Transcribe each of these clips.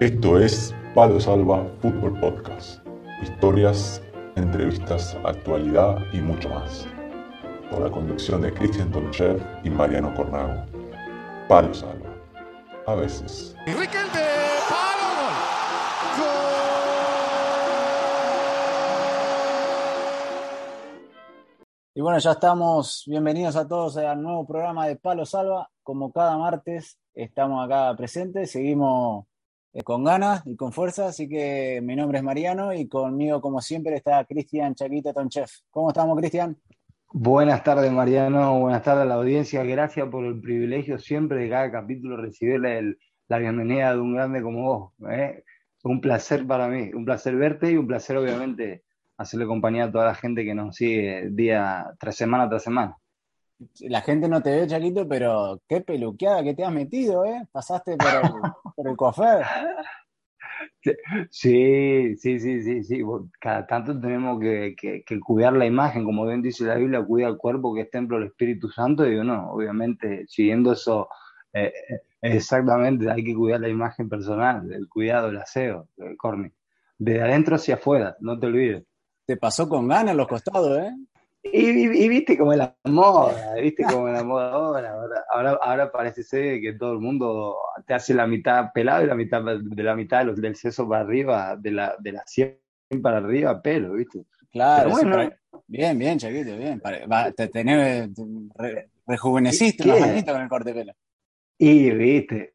Esto es Palo Salva Fútbol Podcast. Historias, entrevistas, actualidad y mucho más. Con la conducción de Cristian Tonchev y Mariano Cornago. Palo Salva. A veces. Y bueno, ya estamos. Bienvenidos a todos al nuevo programa de Palo Salva. Como cada martes estamos acá presentes, seguimos eh, con ganas y con fuerza. Así que mi nombre es Mariano y conmigo, como siempre, está Cristian Chaquita Tonchef. ¿Cómo estamos, Cristian? Buenas tardes, Mariano. Buenas tardes a la audiencia. Gracias por el privilegio siempre de cada capítulo recibirle la bienvenida de un grande como vos. ¿eh? Un placer para mí, un placer verte y un placer, obviamente, hacerle compañía a toda la gente que nos sigue día tras semana tras semana. La gente no te ve, Chaquito, pero qué peluqueada que te has metido, ¿eh? Pasaste por el, por el coafer. Sí, sí, sí, sí, sí. Cada tanto tenemos que, que, cuidar la imagen, como bien dice la Biblia, cuida el cuerpo que es templo del Espíritu Santo. Y no, obviamente, siguiendo eso, eh, eh, exactamente, hay que cuidar la imagen personal, el cuidado, el aseo, el corny. De adentro hacia afuera, no te olvides. Te pasó con ganas los costados, ¿eh? Y, viste como la moda, viste como la moda ahora, ahora, ahora, parece ser que todo el mundo te hace la mitad pelado y la mitad de la mitad del seso para arriba, de la, de la 100 para arriba, pelo, viste. Claro, bien, bien, Chaquito, bien. te tenés rejuveneciste con el corte de pelo. Y viste,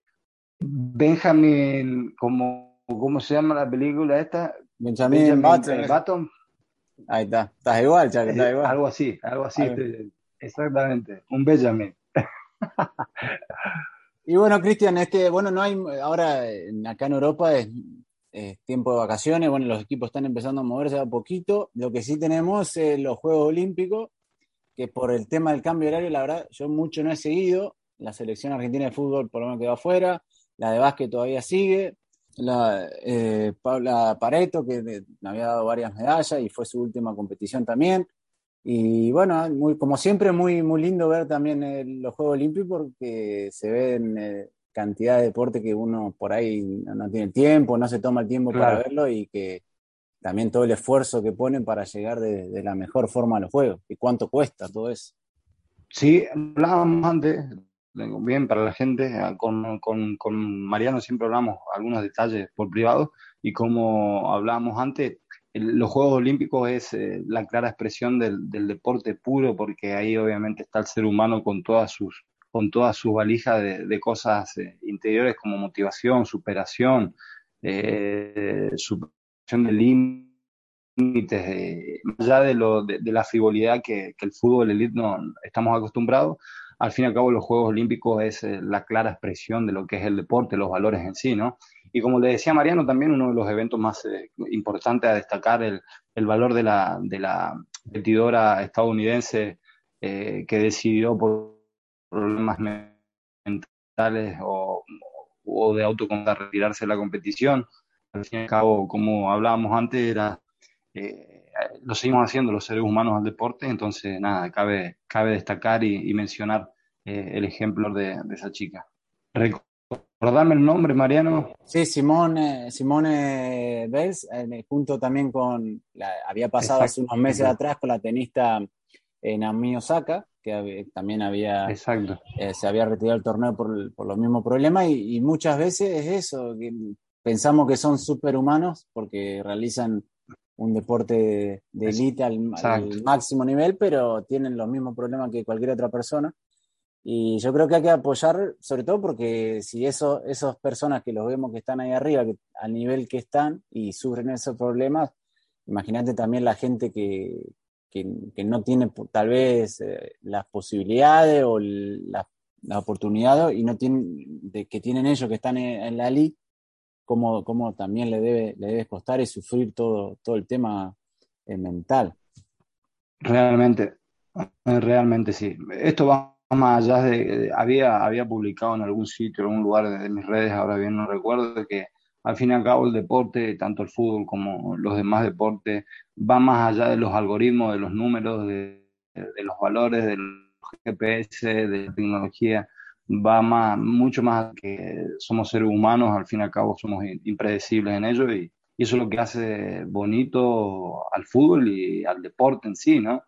Benjamin, como, ¿cómo se llama la película esta? Benjamin, Button Ahí está, estás igual, Chaco, estás igual. Algo así, algo así, exactamente, un Benjamin. y bueno, Cristian, es que, bueno, no hay, ahora acá en Europa es, tiempo de vacaciones, bueno, los equipos están empezando a moverse a poquito, lo que sí tenemos es los Juegos Olímpicos, que por el tema del cambio horario, la verdad, yo mucho no he seguido, la selección argentina de fútbol por lo menos quedó afuera, la de básquet todavía sigue, la, eh, Paula Pareto, que me había dado varias medallas y fue su última competición también. Y bueno, muy, como siempre, muy, muy lindo ver también los Juegos Olímpicos porque se ven eh, cantidad de deporte que uno por ahí no, tiene tiempo, no se toma el tiempo para verlo y que también todo el esfuerzo que ponen para llegar de, la mejor forma a los Juegos y cuánto cuesta todo eso. Sí, hablábamos antes, bien para la gente. Ah, con, con, con, Mariano siempre hablamos algunos detalles por privado y como hablábamos antes, los Juegos Olímpicos es eh, la clara expresión del, del, deporte puro porque ahí obviamente está el ser humano con todas sus con toda su valija de, de cosas eh, interiores como motivación, superación, eh, superación de límites, eh, más allá de, lo, de, la frivolidad que, que el fútbol elite no estamos acostumbrados, al fin y al cabo los Juegos Olímpicos es eh, la clara expresión de lo que es el deporte, los valores en sí, ¿no? Y como le decía Mariano, también uno de los eventos más eh, importantes a destacar el, el valor de la, de la competidora estadounidense eh, que decidió por problemas mentales o, o de autocontra retirarse de la competición. Al fin y al cabo, como hablábamos antes, era... lo seguimos haciendo los seres humanos al deporte, entonces nada, cabe, cabe destacar y, y mencionar eh, el ejemplo de, esa chica. Recordame el nombre, Mariano. Sí, Simone, Simone Bells, eh, junto también con, había pasado hace unos meses atrás con la tenista eh, Naomi Osaka, que también había, Exacto. se había retirado el torneo por, por los mismos problemas y, muchas veces es eso, que pensamos que son superhumanos porque realizan un deporte de élite al, máximo nivel, pero tienen los mismos problemas que cualquier otra persona. Y yo creo que hay que apoyar, sobre todo porque si eso, esas personas que los vemos que están ahí arriba, que, al nivel que están y sufren esos problemas, imagínate también la gente que, que, no tiene tal vez eh, las posibilidades o las oportunidades y no tienen, de, que tienen ellos que están en, la elite, como, como también le debe, le debe costar y sufrir todo, todo el tema eh, mental. Realmente, realmente sí. Esto va más allá de, había, había publicado en algún sitio, en algún lugar de, mis redes, ahora bien no recuerdo, que al fin y al cabo el deporte, tanto el fútbol como los demás deportes, va más allá de los algoritmos, de los números, de, los valores, de los GPS, de la tecnología. Va más, mucho más que somos seres humanos, al fin y al cabo somos impredecibles en ello y, eso es lo que hace bonito al fútbol y al deporte en sí, ¿no?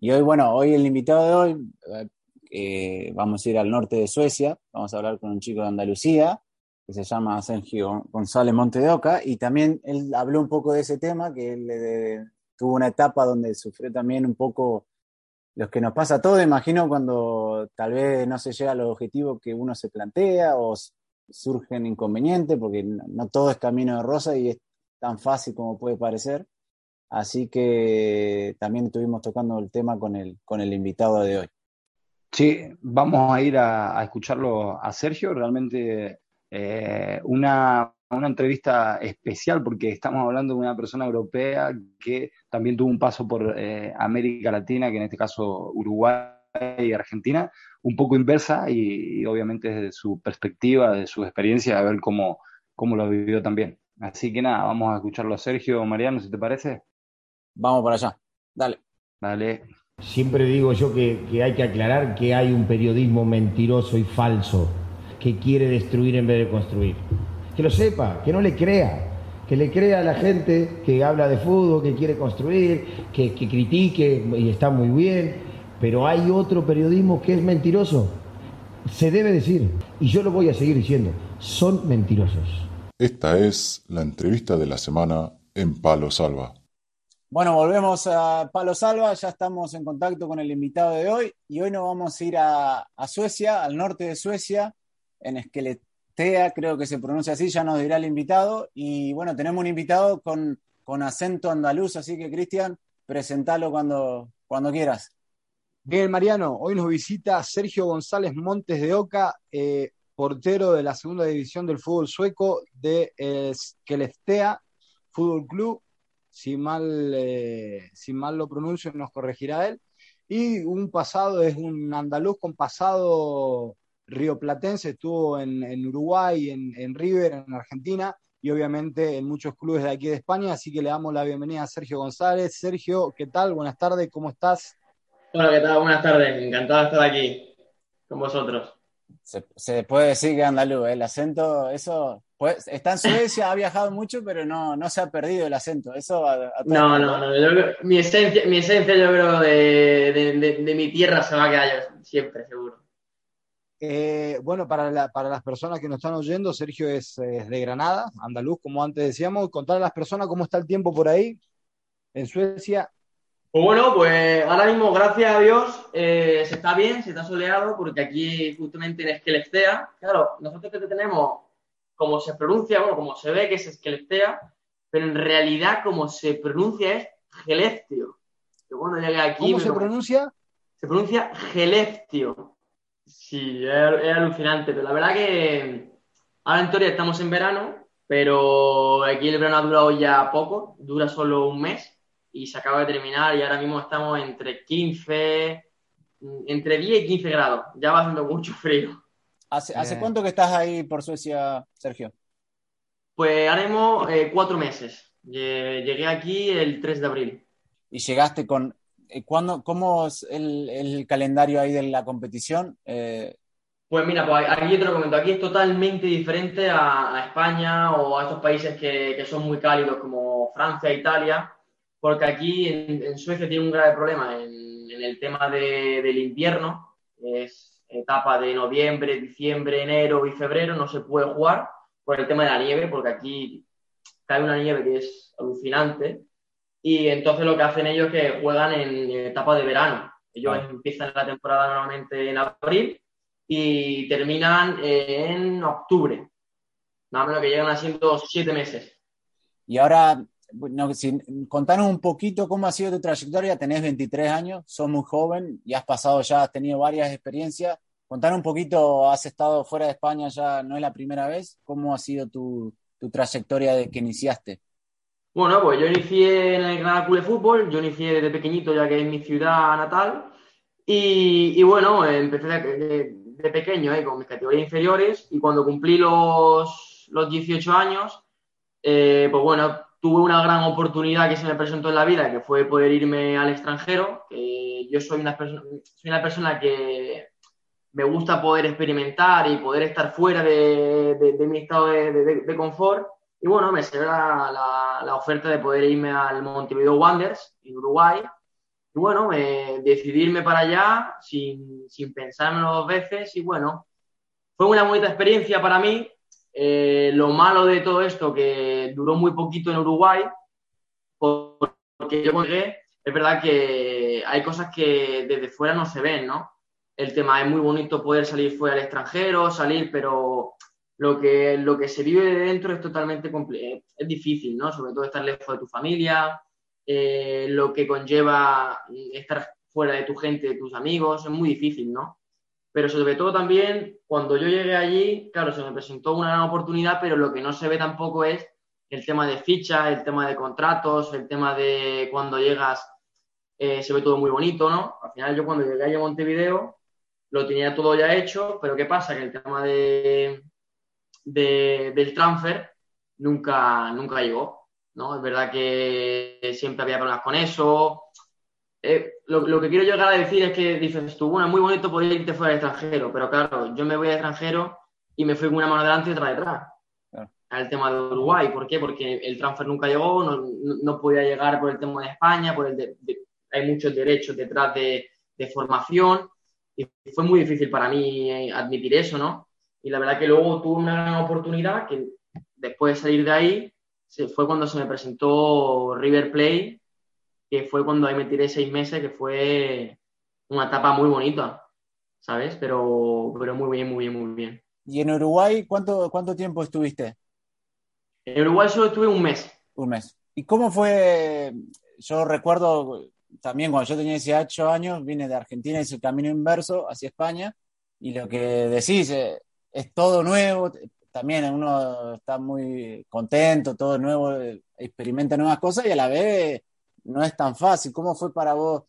Y hoy, bueno, hoy el invitado de hoy, eh, vamos a ir al norte de Suecia, vamos a hablar con un chico de Andalucía, que se llama Sergio González Monte de Oca, y también él habló un poco de ese tema, que él tuvo una etapa donde sufrió también un poco los que nos pasa a todos, imagino, cuando tal vez no se llega a los objetivos que uno se plantea o surgen inconvenientes, porque no, todo es camino de rosa y es tan fácil como puede parecer. Así que también estuvimos tocando el tema con el, con el invitado de hoy. Sí, vamos a ir a, escucharlo a Sergio. Realmente eh, una una entrevista especial porque estamos hablando de una persona europea que también tuvo un paso por eh, América Latina, que en este caso Uruguay y Argentina, un poco inversa y, obviamente desde su perspectiva, de su experiencia, a ver cómo, cómo lo vivió también. Así que nada, vamos a escucharlo a Sergio Mariano, si te parece. Vamos para allá, dale. Dale. Siempre digo yo que, que hay que aclarar que hay un periodismo mentiroso y falso que quiere destruir en vez de construir que lo sepa, que no le crea, que le crea a la gente que habla de fútbol, que quiere construir, que, critique y está muy bien, pero hay otro periodismo que es mentiroso. Se debe decir, y yo lo voy a seguir diciendo, son mentirosos. Esta es la entrevista de la semana en Palo Salva. Bueno, volvemos a Palo Salva, ya estamos en contacto con el invitado de hoy y hoy nos vamos a ir a, Suecia, al norte de Suecia, en Esquelet TEA, creo que se pronuncia así, ya nos dirá el invitado. Y bueno, tenemos un invitado con, con acento andaluz, así que Cristian, presentalo cuando, cuando quieras. Bien, Mariano, hoy nos visita Sergio González Montes de Oca, eh, portero de la segunda división del fútbol sueco de Skellefteå Fútbol Club. Si mal, eh, si mal lo pronuncio, nos corregirá él. Y un pasado, es un andaluz con pasado Platense, estuvo en, Uruguay, en, River, en Argentina y obviamente en muchos clubes de aquí de España, así que le damos la bienvenida a Sergio González. Sergio, ¿qué tal? Buenas tardes, ¿cómo estás? Hola, ¿qué tal? Buenas tardes, encantado de estar aquí con vosotros. Se, puede decir que andaluz, ¿eh? el acento, eso pues, está en Suecia, ha viajado mucho, pero no, no se ha perdido el acento. Eso no, no, no, mi, esencia, mi esencia, yo creo, de, de mi tierra se va a quedar siempre, seguro. Eh, bueno, para, para, las personas que nos están oyendo, Sergio es, de Granada, andaluz, como antes decíamos. Contar a las personas cómo está el tiempo por ahí, en Suecia. Pues bueno, pues ahora mismo, gracias a Dios, eh, se está bien, se está soleado, porque aquí justamente en Esquelectea, claro, nosotros que tenemos, como se pronuncia, bueno, como se ve que es Esquelectea, pero en realidad como se pronuncia es Gelestio. bueno, aquí, ¿Cómo se pronuncia? Se pronuncia Gelestio. Sí, es, alucinante, pero la verdad que ahora en teoría estamos en verano, pero aquí el verano ha durado ya poco, dura solo un mes y se acaba de terminar y ahora mismo estamos entre 15, entre 10 y 15 grados, ya va haciendo mucho frío. ¿Hace, ¿hace cuánto que estás ahí por Suecia, Sergio? Pues haremos eh, cuatro meses. Llegué aquí el 3 de abril. ¿Y llegaste con eh, ¿cómo es el, calendario ahí de la competición? Eh, pues mira, pues aquí te lo comento, aquí es totalmente diferente a, España o a estos países que, son muy cálidos como Francia, Italia, porque aquí en, Suecia tiene un grave problema en, el tema del invierno, es etapa de noviembre, diciembre, enero y febrero, no se puede jugar por el tema de la nieve, porque aquí cae una nieve que es alucinante y entonces lo que hacen ellos es que juegan en etapa de verano. Ellos empiezan la temporada normalmente en abril y terminan en octubre. Nada menos que llegan haciendo siete meses. Y ahora, contanos un poquito cómo ha sido tu trayectoria. Tenés 23 años, sos muy joven y has pasado ya, has tenido varias experiencias. Contanos un poquito, has estado fuera de España ya, no es la primera vez. ¿Cómo ha sido tu, tu trayectoria de que iniciaste? Bueno, pues yo inicié en el Granada Club de Fútbol, yo inicié desde pequeñito, ya que es mi ciudad natal, y, bueno, empecé de, pequeño, eh, con mis categorías inferiores, y cuando cumplí los, los 18 años, eh, pues bueno, tuve una gran oportunidad que se me presentó en la vida, que fue poder irme al extranjero, yo soy una, persona, soy una persona que, me gusta poder experimentar y poder estar fuera de, mi estado de, confort. Y bueno, me salió la, la, oferta de poder irme al Montevideo Wanderers en Uruguay. Y bueno, me, decidirme para allá sin, sin pensármelo dos veces. Y bueno, fue una bonita experiencia para mí. Eh, lo malo de todo esto, que duró muy poquito en Uruguay, porque yo llegué, es verdad que hay cosas que desde fuera no se ven, ¿no? el tema es muy bonito poder salir fuera al extranjero, salir, pero lo que, lo que se vive de dentro es totalmente es difícil, ¿no? Sobre todo estar lejos de tu familia, eh, lo que conlleva estar fuera de tu gente, de tus amigos, es muy difícil, ¿no? Pero sobre todo también, cuando yo llegué allí, claro, se me presentó una gran oportunidad, pero lo que no se ve tampoco es el tema de fichas, el tema de contratos, el tema de cuando llegas, eh, se ve todo muy bonito, ¿no? Al final yo cuando llegué allí a Montevideo, lo tenía todo ya hecho, pero ¿qué pasa? Que el tema de, del transfer nunca, nunca llegó, ¿no? Es verdad que siempre había problemas con eso. Eh, lo, que quiero llegar a decir es que dices tú, bueno, es muy bonito poder irte fuera del extranjero, pero claro, yo me voy al extranjero y me fui con una mano delante y otra detrás. Al tema de Uruguay, ¿por qué? Porque el transfer nunca llegó, no, podía llegar por el tema de España, por el hay muchos derechos detrás de, de formación y fue muy difícil para mí eh, admitir eso, ¿no? Y la verdad que luego tuve una gran oportunidad que después de salir de ahí fue cuando se me presentó River Play, que fue cuando ahí me tiré seis meses, que fue una etapa muy bonita, ¿sabes? Pero, pero muy bien, muy bien, muy bien. ¿Y en Uruguay cuánto, cuánto tiempo estuviste? En Uruguay solo estuve un mes. Un mes. ¿Y cómo fue? Yo recuerdo también cuando yo tenía 18 años, vine de Argentina, hice el camino inverso hacia España, y lo que decís eh, es todo nuevo, también uno está muy contento, todo nuevo, experimenta nuevas cosas y a la vez no es tan fácil. ¿Cómo fue para vos,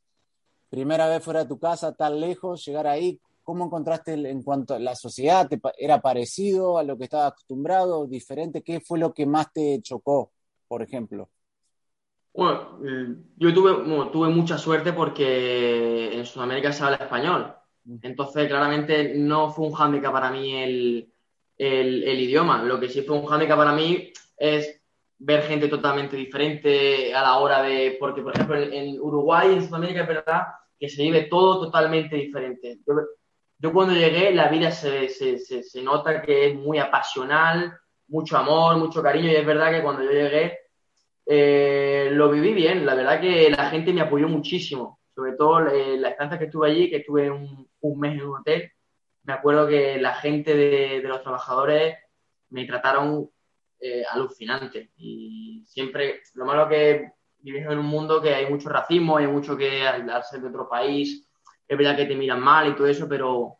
primera vez fuera de tu casa, tan lejos, llegar ahí? ¿Cómo encontraste en cuanto a la sociedad? ¿Era parecido a lo que estabas acostumbrado, diferente? ¿Qué fue lo que más te chocó, por ejemplo? Bueno, eh, yo tuve, tuve mucha suerte porque en Sudamérica se habla español. Entonces, claramente no fue un hándicap para mí el, idioma. Lo que sí fue un hándicap para mí es ver gente totalmente diferente a la hora de. Porque, por ejemplo, en, Uruguay y en Sudamérica es verdad que se vive todo totalmente diferente. Yo, cuando llegué, la vida se, se, se, nota que es muy apasional, mucho amor, mucho cariño, y es verdad que cuando yo llegué eh, lo viví bien, la verdad que la gente me apoyó muchísimo, sobre todo eh, la estancia que estuve allí, que estuve un, mes en un hotel, me acuerdo que la gente de, los trabajadores me trataron eh, alucinante y siempre, lo malo que vives en un mundo que hay mucho racismo, hay mucho que al, ser de otro país, es verdad que te miran mal y todo eso, pero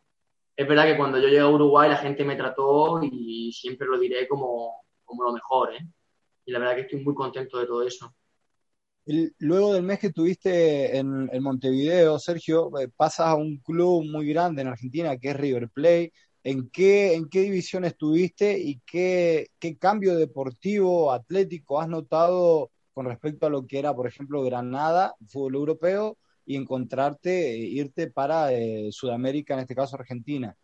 es verdad que cuando yo llegué a Uruguay la gente me trató y siempre lo diré como, como lo mejor, ¿eh? y la verdad que estoy muy contento de todo eso. Luego del mes que tuviste en, Montevideo, Sergio, eh, pasas a un club muy grande en Argentina que es River Plate. ¿En qué, en qué división estuviste y qué, qué cambio deportivo, atlético has notado con respecto a lo que era, por ejemplo, Granada, fútbol europeo, y encontrarte, eh, irte para eh, Sudamérica, en este caso Argentina?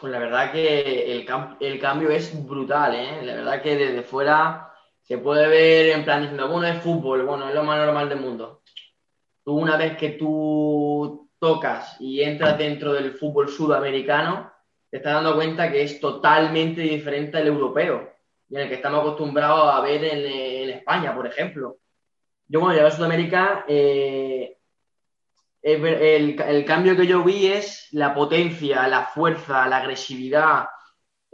Pues la verdad que el, el cambio es brutal, ¿eh? La verdad que desde fuera se puede ver en plan diciendo, bueno, es fútbol, bueno, es lo más normal del mundo. Tú una vez que tú tocas y entras dentro del fútbol sudamericano, te estás dando cuenta que es totalmente diferente al europeo, y en el que estamos acostumbrados a ver en, España, por ejemplo. Yo cuando llegué a Sudamérica, eh, el, el cambio que yo vi es la potencia, la fuerza, la agresividad,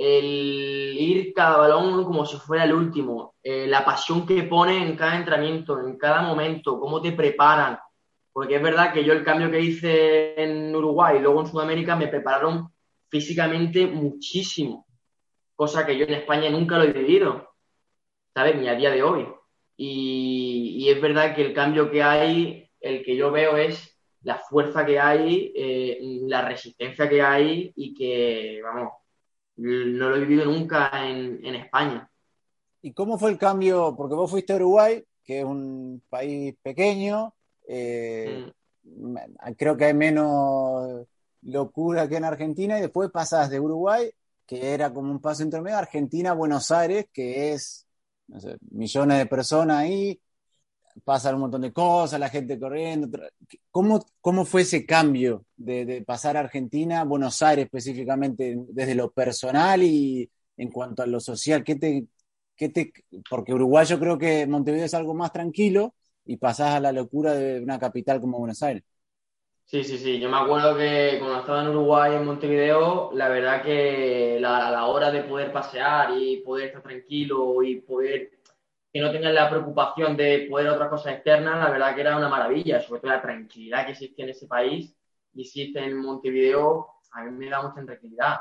el ir cada balón como si fuera el último, eh, la pasión que pone en cada entrenamiento, en cada momento, cómo te preparan. Porque es verdad que yo el cambio que hice en Uruguay y luego en Sudamérica me prepararon físicamente muchísimo, cosa que yo en España nunca lo he vivido, ¿sabes? Ni a día de hoy. Y, es verdad que el cambio que hay, el que yo veo es la fuerza que hay, eh, la resistencia que hay y que, vamos, no lo he vivido nunca en, España. ¿Y cómo fue el cambio? Porque vos fuiste a Uruguay, que es un país pequeño, eh, mm. creo que hay menos locura aquí en Argentina y después pasas de Uruguay, que era como un paso intermedio, a Argentina, Buenos Aires, que es no sé, millones de personas ahí, pasan un montón de cosas, la gente corriendo. ¿Cómo, cómo fue ese cambio de, pasar a Argentina, Buenos Aires específicamente, desde lo personal y en cuanto a lo social? ¿Qué te, qué te, porque Uruguay yo creo que Montevideo es algo más tranquilo y pasás a la locura de una capital como Buenos Aires. Sí, sí, sí. Yo me acuerdo que cuando estaba en Uruguay, en Montevideo, la verdad que la, la hora de poder pasear y poder estar tranquilo y poder que no tengan la preocupación de poder otra cosa externa, la verdad que era una maravilla, sobre todo la tranquilidad que existe en ese país y existe en Montevideo, a mí me da mucha tranquilidad.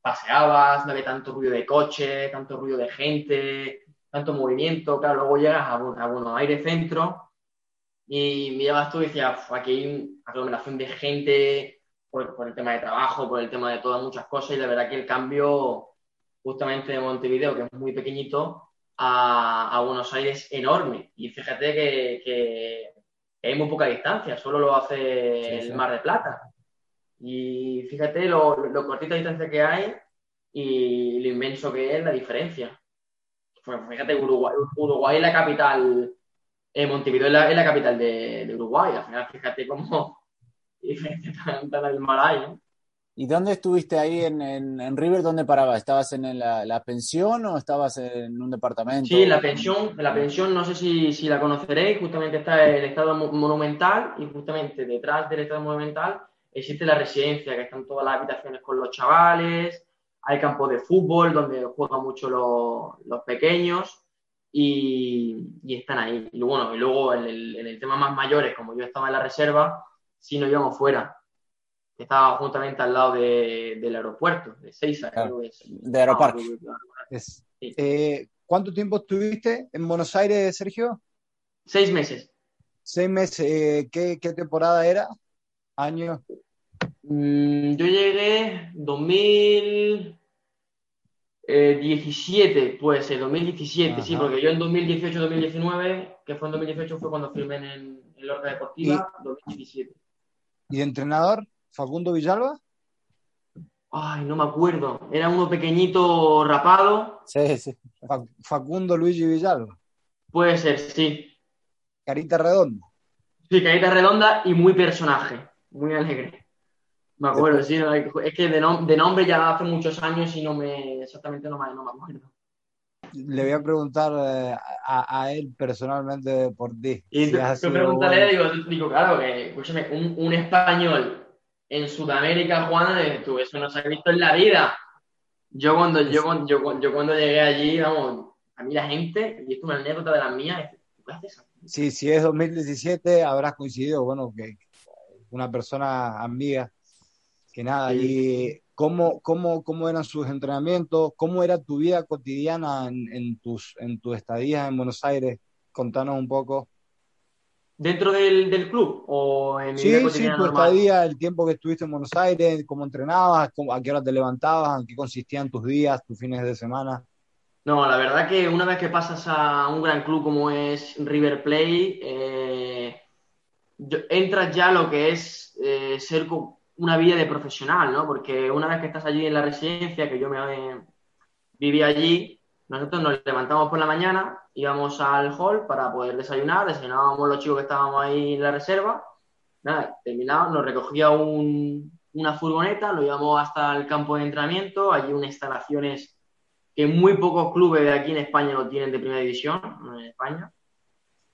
Paseabas, no había tanto ruido de coche, tanto ruido de gente, tanto movimiento, claro, luego llegas a, a Buenos Aires Centro y mirabas tú y decías, aquí hay aglomeración de gente por, por, el tema de trabajo, por el tema de todas muchas cosas y la verdad que el cambio justamente de Montevideo, que es muy pequeñito, a, a Buenos Aires enorme. Y fíjate que, que, hay muy poca distancia, solo lo hace sí, el. Mar de Plata. Y fíjate lo, lo cortita distancia que hay y lo inmenso que es la diferencia. Pues fíjate, Uruguay, Uruguay es la capital, eh, Montevideo es la, es la capital de, de, Uruguay. Al final, fíjate cómo diferente tan, tan el mar hay, ¿no? ¿Y dónde estuviste ahí en, en, en, River? ¿Dónde parabas? ¿Estabas en la, la, pensión o estabas en un departamento? Sí, la pensión, la pensión no sé si, si la conoceréis, justamente está el estado monumental y justamente detrás del estado monumental existe la residencia, que están todas las habitaciones con los chavales, hay campos de fútbol donde juegan mucho los, los pequeños y, y, están ahí. Y bueno, y luego en el, en el tema más mayores, como yo estaba en la reserva, sí nos íbamos fuera estaba justamente al lado de, del aeropuerto, de Seiza. Claro, de Aeroparque. Es, sí. eh, ¿Cuánto tiempo estuviste en Buenos Aires, Sergio? Seis meses. Seis meses. Eh, ¿qué, ¿qué, temporada era? ¿Año? Mm, yo llegué 2017, puede ser, 2017, Ajá. sí, porque yo en 2018-2019, que fue en 2018 fue cuando firmé en, en Lorca Deportiva, ¿Y? 2017. ¿Y de entrenador? Facundo Villalba? Ay, no me acuerdo. Era uno pequeñito rapado. Sí, sí. Facundo Luigi Villalba. Puede ser, sí. Carita redonda. Sí, carita redonda y muy personaje. Muy alegre. Me acuerdo, Después. sí. Es que de, nom de, nombre ya hace muchos años y no me. Exactamente no me, no me acuerdo. Le voy a preguntar eh, a, a, él personalmente por ti. Y si tú, tú pregúntale, bueno. digo, digo, claro, que, escúchame, un, un español en Sudamérica, Juan, tú, eso no se ha visto en la vida. Yo cuando, yo, yo, yo cuando llegué allí, vamos, a mí la gente, y esto es una anécdota de las mías, ¿qué haces? Sí, si es 2017, habrás coincidido, bueno, que una persona amiga, que nada, sí. y cómo, cómo, cómo eran sus entrenamientos, cómo era tu vida cotidiana en, en tus, en tu estadía en Buenos Aires, contanos un poco dentro del, del, club o en sí, sí, tu estadía, el tiempo que estuviste en Buenos Aires, cómo entrenabas, cómo, a qué hora te levantabas, en qué consistían tus días, tus fines de semana. No, la verdad que una vez que pasas a un gran club como es River Plate, eh, entras ya a lo que es eh, ser una vida de profesional, ¿no? Porque una vez que estás allí en la residencia, que yo me eh, viví allí, nosotros nos levantamos por la mañana, íbamos al hall para poder desayunar, desayunábamos los chicos que estábamos ahí en la reserva, nada, terminado, nos recogía un, una furgoneta, lo llevamos hasta el campo de entrenamiento, allí unas instalaciones que muy pocos clubes de aquí en España lo tienen de primera división, en España.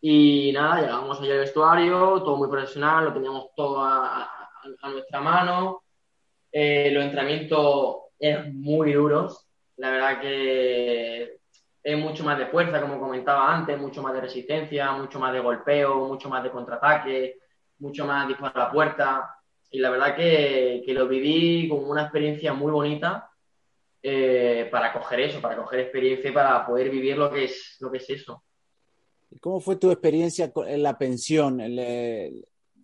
Y nada, llegábamos allá al vestuario, todo muy profesional, lo teníamos todo a, a, nuestra mano. Eh, los entrenamientos eran muy duros, la verdad que es mucho más de fuerza, como comentaba antes, mucho más de resistencia, mucho más de golpeo, mucho más de contraataque, mucho más disparo a la puerta. Y la verdad que, que lo viví como una experiencia muy bonita eh, para coger eso, para coger experiencia y para poder vivir lo que es, lo que es eso. ¿Cómo fue tu experiencia en la pensión?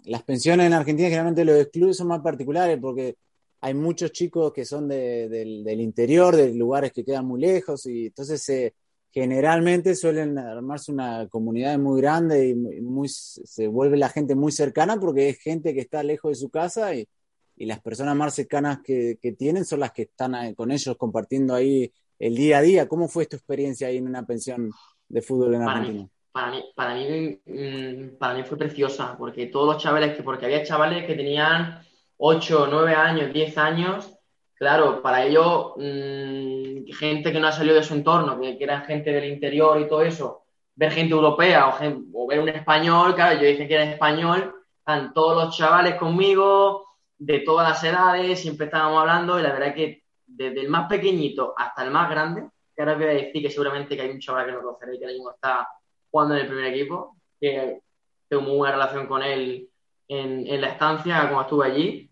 las pensiones en Argentina generalmente los clubes son más particulares porque hay muchos chicos que son de, del, del, interior, de lugares que quedan muy lejos, y entonces eh, generalmente suelen armarse una comunidad muy grande y muy, se vuelve la gente muy cercana porque es gente que está lejos de su casa y, y las personas más cercanas que, tienen son las que están con ellos compartiendo ahí el día a día. ¿Cómo fue tu experiencia ahí en una pensión de fútbol en Argentina? para mí, para mí, mm, para mí fue preciosa, porque todos los chavales, que porque había chavales que tenían 8, 9 años, 10 años, claro, para ellos, mm, gente que no ha salido de su entorno, que, que, eran gente del interior y todo eso, ver gente europea o, ver un español, claro, yo dije que era español, están todos los chavales conmigo, de todas las edades, siempre estábamos hablando, y la verdad es que desde el más pequeñito hasta el más grande, que ahora voy a decir que seguramente que hay un chaval que no conoceréis, que ahora mismo está jugando en el primer equipo, que tengo muy buena relación con él en, en la estancia cuando estuve allí.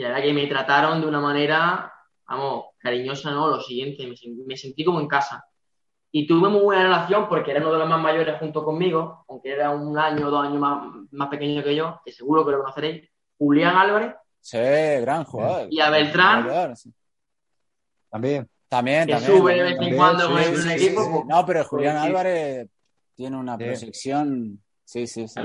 Y la verdad que me trataron de una manera, vamos, cariñosa, ¿no? Lo siguiente, me, sentí como en casa. Y tuve muy buena relación porque era uno de los más mayores junto conmigo, aunque era un año o dos años más, más pequeño que yo, que seguro que lo conoceréis, Julián Álvarez. Sí, gran jugador. Y a Beltrán. También. También, que sube de vez en cuando con el equipo. No, pero Julián Álvarez tiene una proyección. Sí, sí, sí.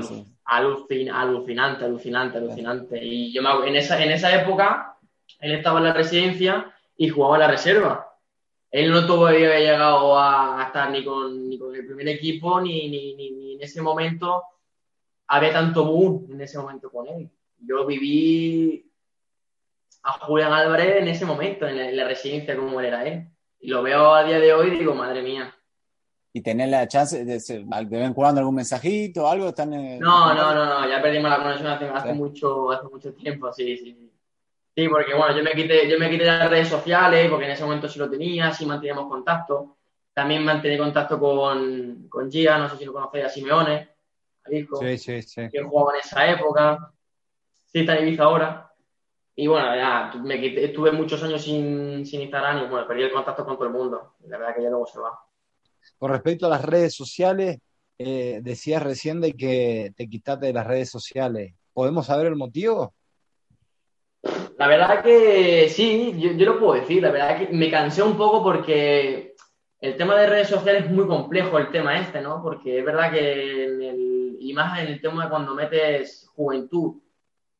alucinante, alucinante, alucinante. Y yo me, en, esa, en esa época, él estaba en la residencia y jugaba en la reserva. Él no todavía había llegado a, estar ni con, ni con, el primer equipo, ni, ni, ni, en ese momento había tanto boom en ese momento con él. Yo viví a Julián Álvarez en ese momento, en la, en la residencia, como él era él. Y lo veo a día de hoy y digo, madre mía, y tener la chance de, de, vez jugando algún mensajito o algo están no no no no ya perdimos la conexión hace, hace mucho hace mucho tiempo sí sí. Sí porque bueno yo me quité yo me quité las redes sociales porque en ese momento sí lo tenía sí manteníamos contacto. También mantenía contacto con con Gia no sé si lo conocéis a Simeone a hijo sí, sí, sí. que jugaba en esa época. Sí está en Ibiza ahora. Y bueno ya me quité, estuve muchos años sin, sin Instagram y bueno perdí el contacto con todo el mundo. La verdad que ya luego se va con respecto a las redes sociales, eh, decías recién de que te quitaste de las redes sociales. ¿Podemos saber el motivo? La verdad que sí, yo, lo puedo decir. La verdad que me cansé un poco porque el tema de redes sociales es muy complejo, el tema este, ¿no? Porque es verdad que y más en el tema de cuando metes juventud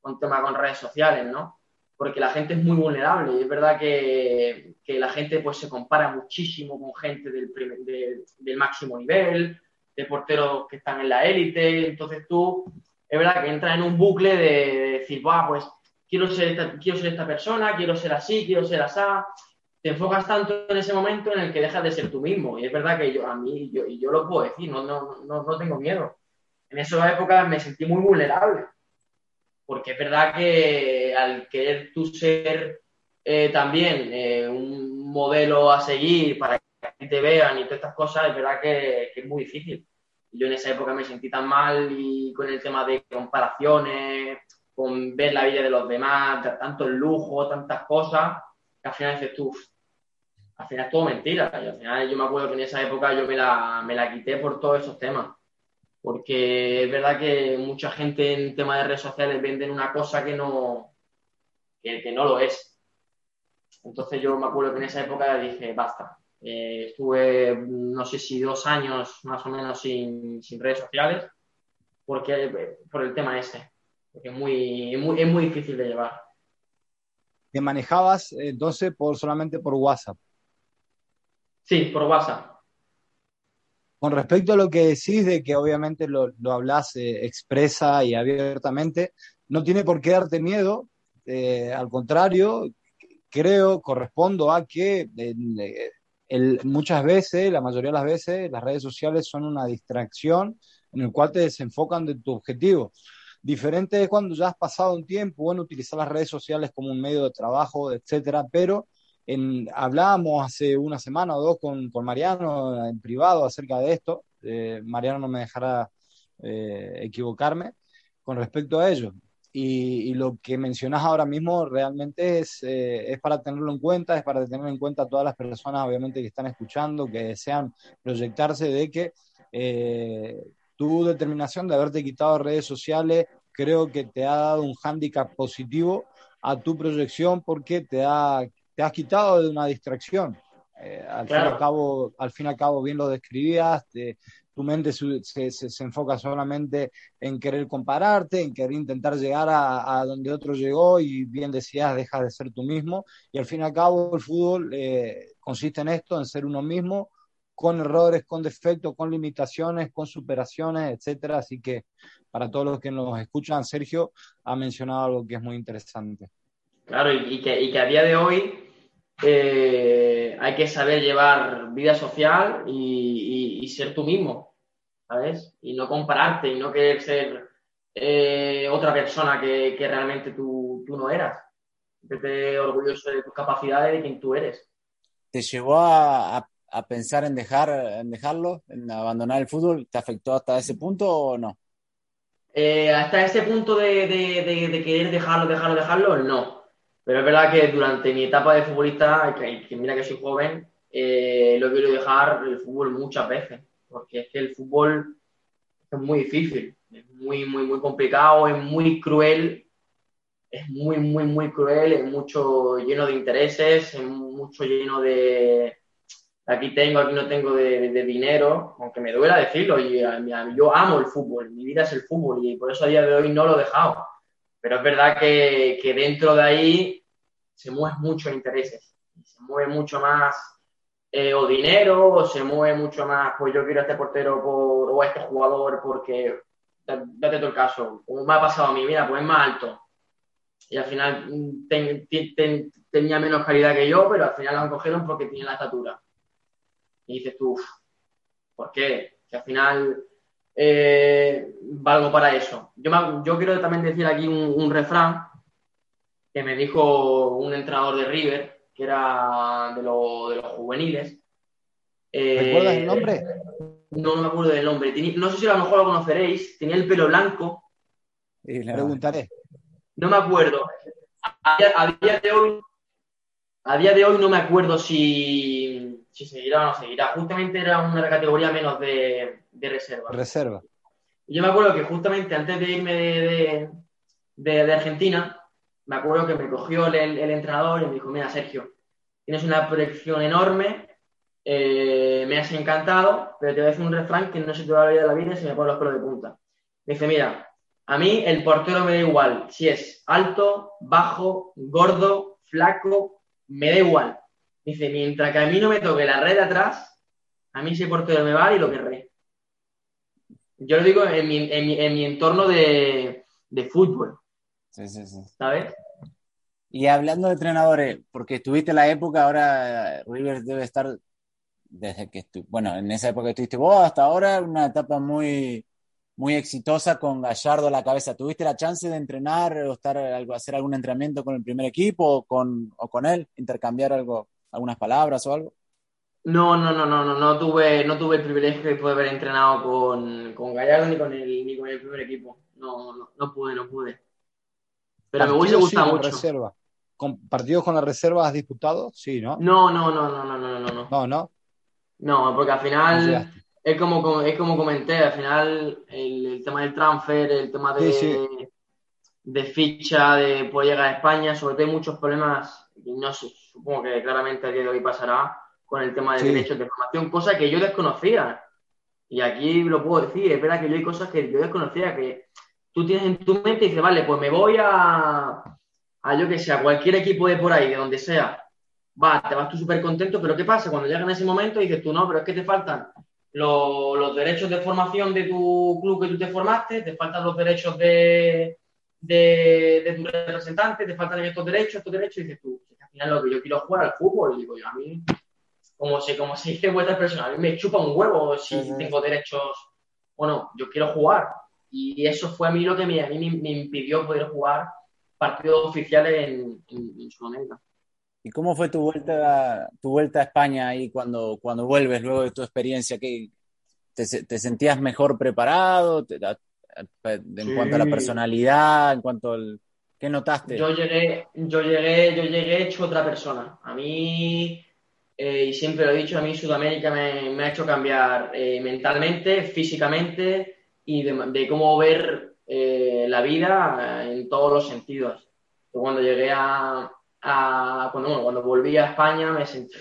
con tema con redes sociales, ¿no? Porque la gente es muy vulnerable y es verdad que, que la gente pues se compara muchísimo con gente del, del máximo nivel, de porteros que están en la élite, entonces tú, es verdad que entras en un bucle de, decir, pues quiero ser, esta, quiero ser esta persona, quiero ser así, quiero ser así, te enfocas tanto en ese momento en el que dejas de ser tú mismo. Y es verdad que yo, a mí, yo, yo lo puedo decir, no, no, no, no tengo miedo. En esa época me sentí muy vulnerable porque es verdad que al querer tú ser eh, también eh, un modelo a seguir para que te vean y todas estas cosas, es verdad que, es muy difícil. Yo en esa época me sentí tan mal y con el tema de comparaciones, con ver la vida de los demás, tanto el lujo, tantas cosas, que al final dices tú, al final es todo mentira. Y al final yo me acuerdo que en esa época yo me la, me la quité por todos esos temas porque es verdad que mucha gente en tema de redes sociales venden una cosa que no, que, no lo es. Entonces yo me acuerdo que en esa época dije, basta. Eh, estuve, no sé si dos años más o menos sin, redes sociales, porque, por el tema ese, porque es muy, muy, es muy difícil de llevar. ¿Te manejabas entonces por, solamente por WhatsApp? Sí, por WhatsApp. Con respecto a lo que decís de que obviamente lo, lo hablas eh, expresa y abiertamente, no tiene por qué darte miedo, eh, al contrario, creo, correspondo a que eh, muchas veces, la mayoría de las veces, las redes sociales son una distracción en el cual te desenfocan de tu objetivo. Diferente es cuando ya has pasado un tiempo, bueno, utilizar las redes sociales como un medio de trabajo, etcétera, pero en, hablábamos hace una semana o dos con, con Mariano en privado acerca de esto. Eh, Mariano no me dejará eh, equivocarme con respecto a ello. Y, lo que mencionas ahora mismo realmente es, eh, es para tenerlo en cuenta, es para tener en cuenta a todas las personas, obviamente, que están escuchando, que desean proyectarse de que tu determinación de haberte quitado redes sociales creo que te ha dado un hándicap positivo a tu proyección porque te ha te has quitado de una distracción. Eh, al, fin al, cabo, al fin y al cabo, bien lo describías, te, tu mente se, se, enfoca solamente en querer compararte, en querer intentar llegar a, a, donde otro llegó y bien decías, dejas de ser tú mismo. Y al fin y al cabo el fútbol eh, consiste en esto, en ser uno mismo, con errores, con defectos, con limitaciones, con superaciones, etcétera. Así que para todos los que nos escuchan, Sergio ha mencionado algo que es muy interesante. Claro, y, que, y que a día de hoy eh, hay que saber llevar vida social y, ser tú mismo, ¿sabes? Y no compararte y no querer ser eh, otra persona que, realmente tú, no eras. Esté orgulloso de tus capacidades y de quien tú eres. ¿Te llevó a, pensar en, dejar, en dejarlo, en abandonar el fútbol? ¿Te afectó hasta ese punto o no? Eh, hasta ese punto de, de querer dejarlo, dejarlo, dejarlo, no pero es verdad que durante mi etapa de futbolista, que, mira que soy joven, eh, lo quiero dejar el fútbol muchas veces, porque es que el fútbol es muy difícil, es muy, muy, muy complicado, es muy cruel, es muy, muy, muy cruel, es mucho lleno de intereses, es mucho lleno de aquí tengo, aquí no tengo de, dinero, aunque me duela decirlo, y yo amo el fútbol, mi vida es el fútbol y por eso a día de hoy no lo he dejado pero es verdad que, que dentro de ahí se mueven muchos intereses. Se mueve mucho más eh, o dinero, o se mueve mucho más, pues yo quiero a este portero por, o a este jugador porque, date todo el caso, como me ha pasado a mí, mira, pues es más alto. Y al final mm, tenía menos calidad que yo, pero al final lo han cogido porque tiene la estatura. Y dices tú, ¿por qué? Que al final eh, valgo para eso. Yo, yo quiero también decir aquí un, refrán que me dijo un entrenador de River, que era de, de los juveniles. Eh, ¿Recuerdas el nombre? No, me acuerdo del nombre. no sé si a lo mejor lo conoceréis. Tenía el pelo blanco. Y le preguntaré. No me acuerdo. A, día de hoy, a día de hoy no me acuerdo si, si seguirá o no seguirá. Justamente era una categoría menos de, de reserva. Reserva. Yo me acuerdo que justamente antes de irme de, de, Argentina, me acuerdo que me cogió el, el, entrenador y me dijo, mira, Sergio, tienes una proyección enorme, eh, me has encantado, pero te voy a decir un refrán que no se te va a olvidar la vida y se me ponen los pelos de punta. Me dice, mira, a mí el portero me da igual si es alto, bajo, gordo, flaco, me da igual. Dice, mientras que a mí no me toque la red de atrás, a mí ese portero me va y lo querré. Yo lo digo en mi, en mi, en mi entorno de, de, fútbol. Sí, sí, sí. ¿Sabes? Y hablando de entrenadores, porque estuviste la época, ahora River debe estar desde que estuvo, bueno, en esa época que estuviste vos hasta ahora, una etapa muy, muy exitosa con Gallardo a la cabeza. ¿Tuviste la chance de entrenar o estar, hacer algún entrenamiento con el primer equipo o con, o con él, intercambiar algo, algunas palabras o algo? No, no, no, no, no, no tuve, no tuve el privilegio de poder haber entrenado con, con Gallardo ni con el, ni con el primer equipo. No, no, no pude, no pude. Pero me hubiese gustado mucho. Reserva. ¿Con ¿Partidos con la reserva has disputado? Sí, ¿no? No, no, no, no, no, no, no. No, no. No, porque al final es como, es como comenté, al final el, tema del transfer, el tema de, de ficha, de poder llegar a España, sobre todo hay muchos problemas, y no sé, supongo que claramente a día de hoy pasará, con el tema de derechos de formación, cosa que yo desconocía. Y aquí lo puedo decir, es verdad que yo hay cosas que yo desconocía, que tú tienes en tu mente y dices, vale, pues me voy a, a yo que sé, a cualquier equipo de por ahí, de donde sea. Va, te vas tú súper contento, pero ¿qué pasa? Cuando llega en ese momento dices tú, no, pero es que te faltan los, los derechos de formación de tu club que tú te formaste, te faltan los derechos de, de, de tu representante, te faltan estos derechos, estos derechos, y dices tú, al final lo que yo quiero es jugar al fútbol, y digo yo, a mí como se, como se dice en vuestra a mí me chupa un huevo si tengo derechos o no, yo quiero jugar. Y eso fue a mí lo que me, a mí me, impidió poder jugar partidos oficiales en, en, Sudamérica. ¿Y cómo fue tu vuelta, tu vuelta a España ahí cuando, cuando vuelves luego de tu experiencia? ¿Qué, te, te, sentías mejor preparado en cuanto a la personalidad, en cuanto al... ¿Qué notaste? Yo llegué, yo llegué, yo llegué hecho otra persona. A mí eh, y siempre lo he dicho, a mí Sudamérica me, ha hecho cambiar eh, mentalmente, físicamente y de, cómo ver eh, la vida en todos los sentidos. Cuando llegué a, cuando, cuando volví a España me sentí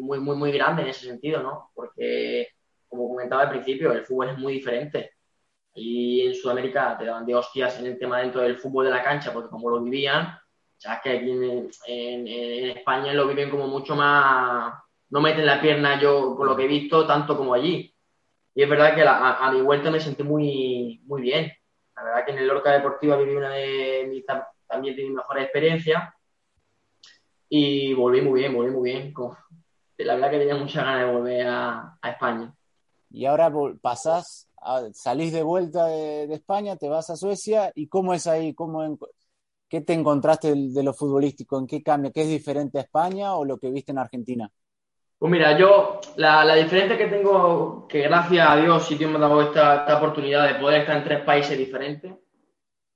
muy, muy, muy grande en ese sentido, ¿no? Porque, como comentaba al principio, el fútbol es muy diferente. Y en Sudamérica te daban de hostias en el tema dentro del fútbol de la cancha, porque como lo vivían, ya que aquí en, en, España lo viven como mucho más, no meten la pierna yo, por lo que he visto, tanto como allí. Y es verdad que a, mi vuelta me sentí muy, muy bien. La verdad que en el Lorca Deportiva viví una de mis, también de mis mejores experiencias y volví muy bien, volví muy bien. La verdad que tenía muchas ganas de volver a, España. Y ahora pasás, salís de vuelta de, España, te vas a Suecia, ¿y cómo es ahí? ¿Cómo, ¿Qué te encontraste de, lo futbolístico? ¿En qué cambia? ¿Qué es diferente a España o lo que viste en Argentina? Pues mira, yo la, la diferencia que tengo, que gracias a Dios sí Dios me ha dado esta, esta, oportunidad de poder estar en tres países diferentes,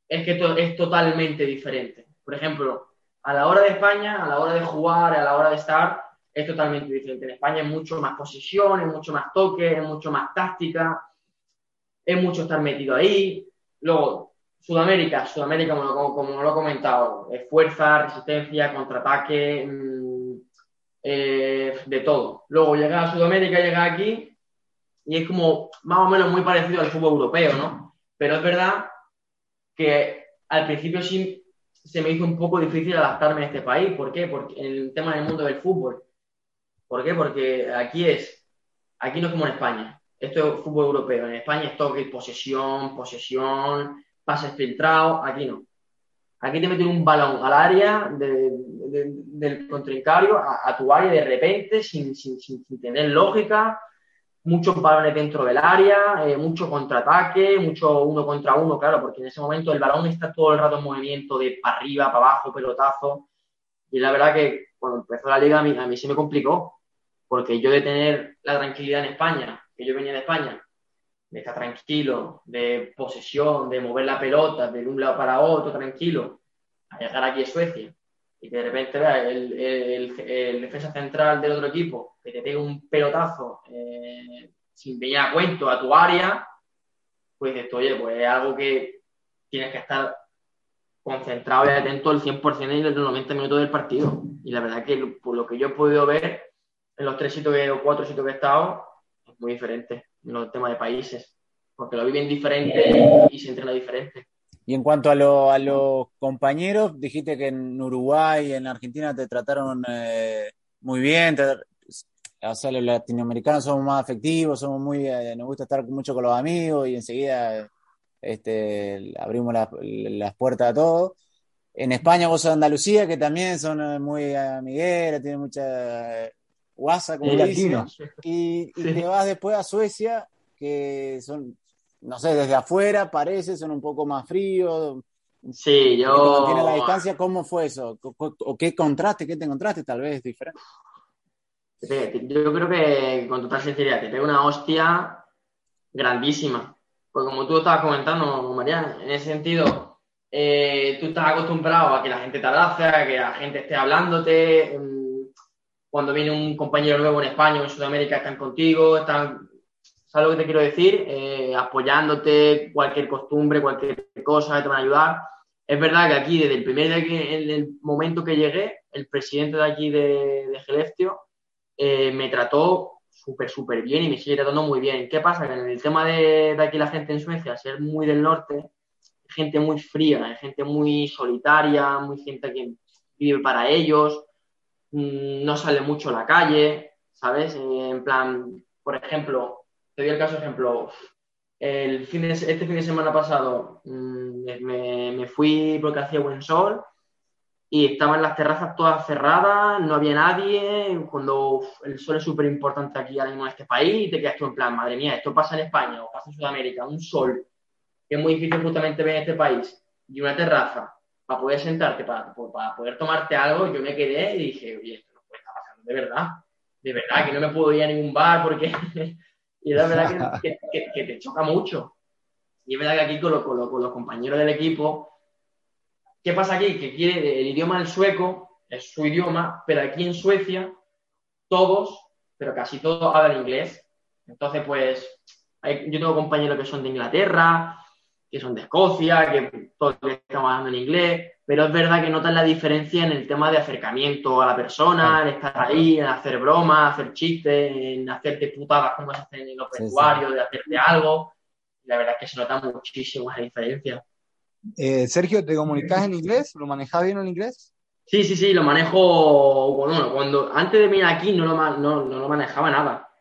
es que es totalmente diferente. Por ejemplo, a la hora de España, a la hora de jugar, a la hora de estar, es totalmente diferente. En España es mucho más posición, es mucho más toque, es mucho más táctica, es mucho estar metido ahí. Luego, Sudamérica, Sudamérica, como, lo he comentado, es fuerza, resistencia, contraataque, mm, eh, de todo. Luego llega a Sudamérica, llega aquí y es como más o menos muy parecido al fútbol europeo, ¿no? Pero es verdad que al principio sí se me hizo un poco difícil adaptarme a este país. ¿Por qué? Porque en el tema del mundo del fútbol. ¿Por qué? Porque aquí es, aquí no es como en España. Esto es fútbol europeo. En España es toque, posesión, posesión, pases filtrados. Aquí no. Aquí te meten un balón al área del contrincario, a, tu área de repente, sin, sin, sin tener lógica muchos balones dentro del área, eh, mucho contraataque, mucho uno contra uno, claro, porque en ese momento el balón está todo el rato en movimiento de para arriba, para abajo, pelotazo. Y la verdad que cuando empezó la liga a mí, a mí se me complicó, porque yo de tener la tranquilidad en España, que yo venía de España, de estar tranquilo, de posesión, de mover la pelota de un lado para otro, tranquilo, a llegar aquí a Suecia y que de repente vea el, el, defensa central del otro equipo que te pegue un pelotazo eh, sin venir a cuento a tu área, pues dices, oye, pues es algo que tienes que estar concentrado y atento al 100% en los 90 minutos del partido. Y la verdad que por lo que yo he podido ver en los tres sitios o cuatro sitios que he estado, es muy diferente en los temas de países, porque lo viven diferente y se entrena diferente. Y en cuanto a, los compañeros, dijiste que en Uruguay y en Argentina te trataron eh, muy bien. o sea, los latinoamericanos somos más afectivos, somos muy, eh, nos gusta estar mucho con los amigos y enseguida este, abrimos las puertas a todos. En España vos sos Andalucía, que también son eh, muy amigueras, tienen mucha guasa, como dicen. Y, y te vas después a Suecia, que son no sé, desde afuera parece, son un poco más fríos. Sí, yo. Tiene la distancia, ¿cómo fue eso? ¿O qué contraste, qué te encontraste? Tal vez diferente. Yo creo que, con total sinceridad, te pega una hostia grandísima. Porque como tú estabas comentando, Mariana, en ese sentido, eh, tú estás acostumbrado a que la gente te abrace, a que la gente esté hablándote. Cuando viene un compañero nuevo en España o en Sudamérica, están contigo, están ¿Sabes lo que te quiero decir? Eh, apoyándote, cualquier costumbre, cualquier cosa te van a ayudar. Es verdad que aquí, desde el primer día que, en el momento que llegué, el presidente de aquí de, de eh, me trató súper, súper bien y me sigue tratando muy bien. ¿Qué pasa? Que en el tema de, de aquí la gente en Suecia, ser muy del norte, gente muy fría, gente muy solitaria, muy gente que vive para ellos, no sale mucho a la calle, ¿sabes? En plan, por ejemplo, te doy el caso ejemplo. El fin este fin de semana pasado mm, me, fui porque hacía buen sol y estaban las terrazas todas cerradas, no había nadie, cuando el sol es súper importante aquí ahora mismo en este país y te quedas tú en plan, madre mía, esto pasa en España o pasa en Sudamérica, un sol, que es muy difícil justamente ver en este país, y una terraza para poder sentarte, para, para poder tomarte algo, yo me quedé y dije, oye, esto no puede estar pasando de verdad, de verdad, que no me puedo ir a ningún bar porque Y es verdad que, te choca mucho. Y es verdad que aquí con, los, los compañeros del equipo, ¿qué pasa aquí? Que quiere el idioma del sueco, es su idioma, pero aquí en Suecia todos, pero casi todos hablan inglés. Entonces, pues, yo tengo compañeros que son de Inglaterra, que son de Escocia, que todos estamos hablando en inglés. pero es verdad que notas la diferencia en el tema de acercamiento a la persona, en estar ahí, en hacer bromas, hacer chistes, en hacerte putadas como se hacen en los vestuarios, de hacerte algo. La verdad es que se nota muchísimo la diferencia. Eh, Sergio, ¿te comunicas en inglés? ¿Lo manejas bien en inglés? Sí, sí, sí, lo manejo. Bueno, cuando antes de venir aquí no lo, no, no lo manejaba nada.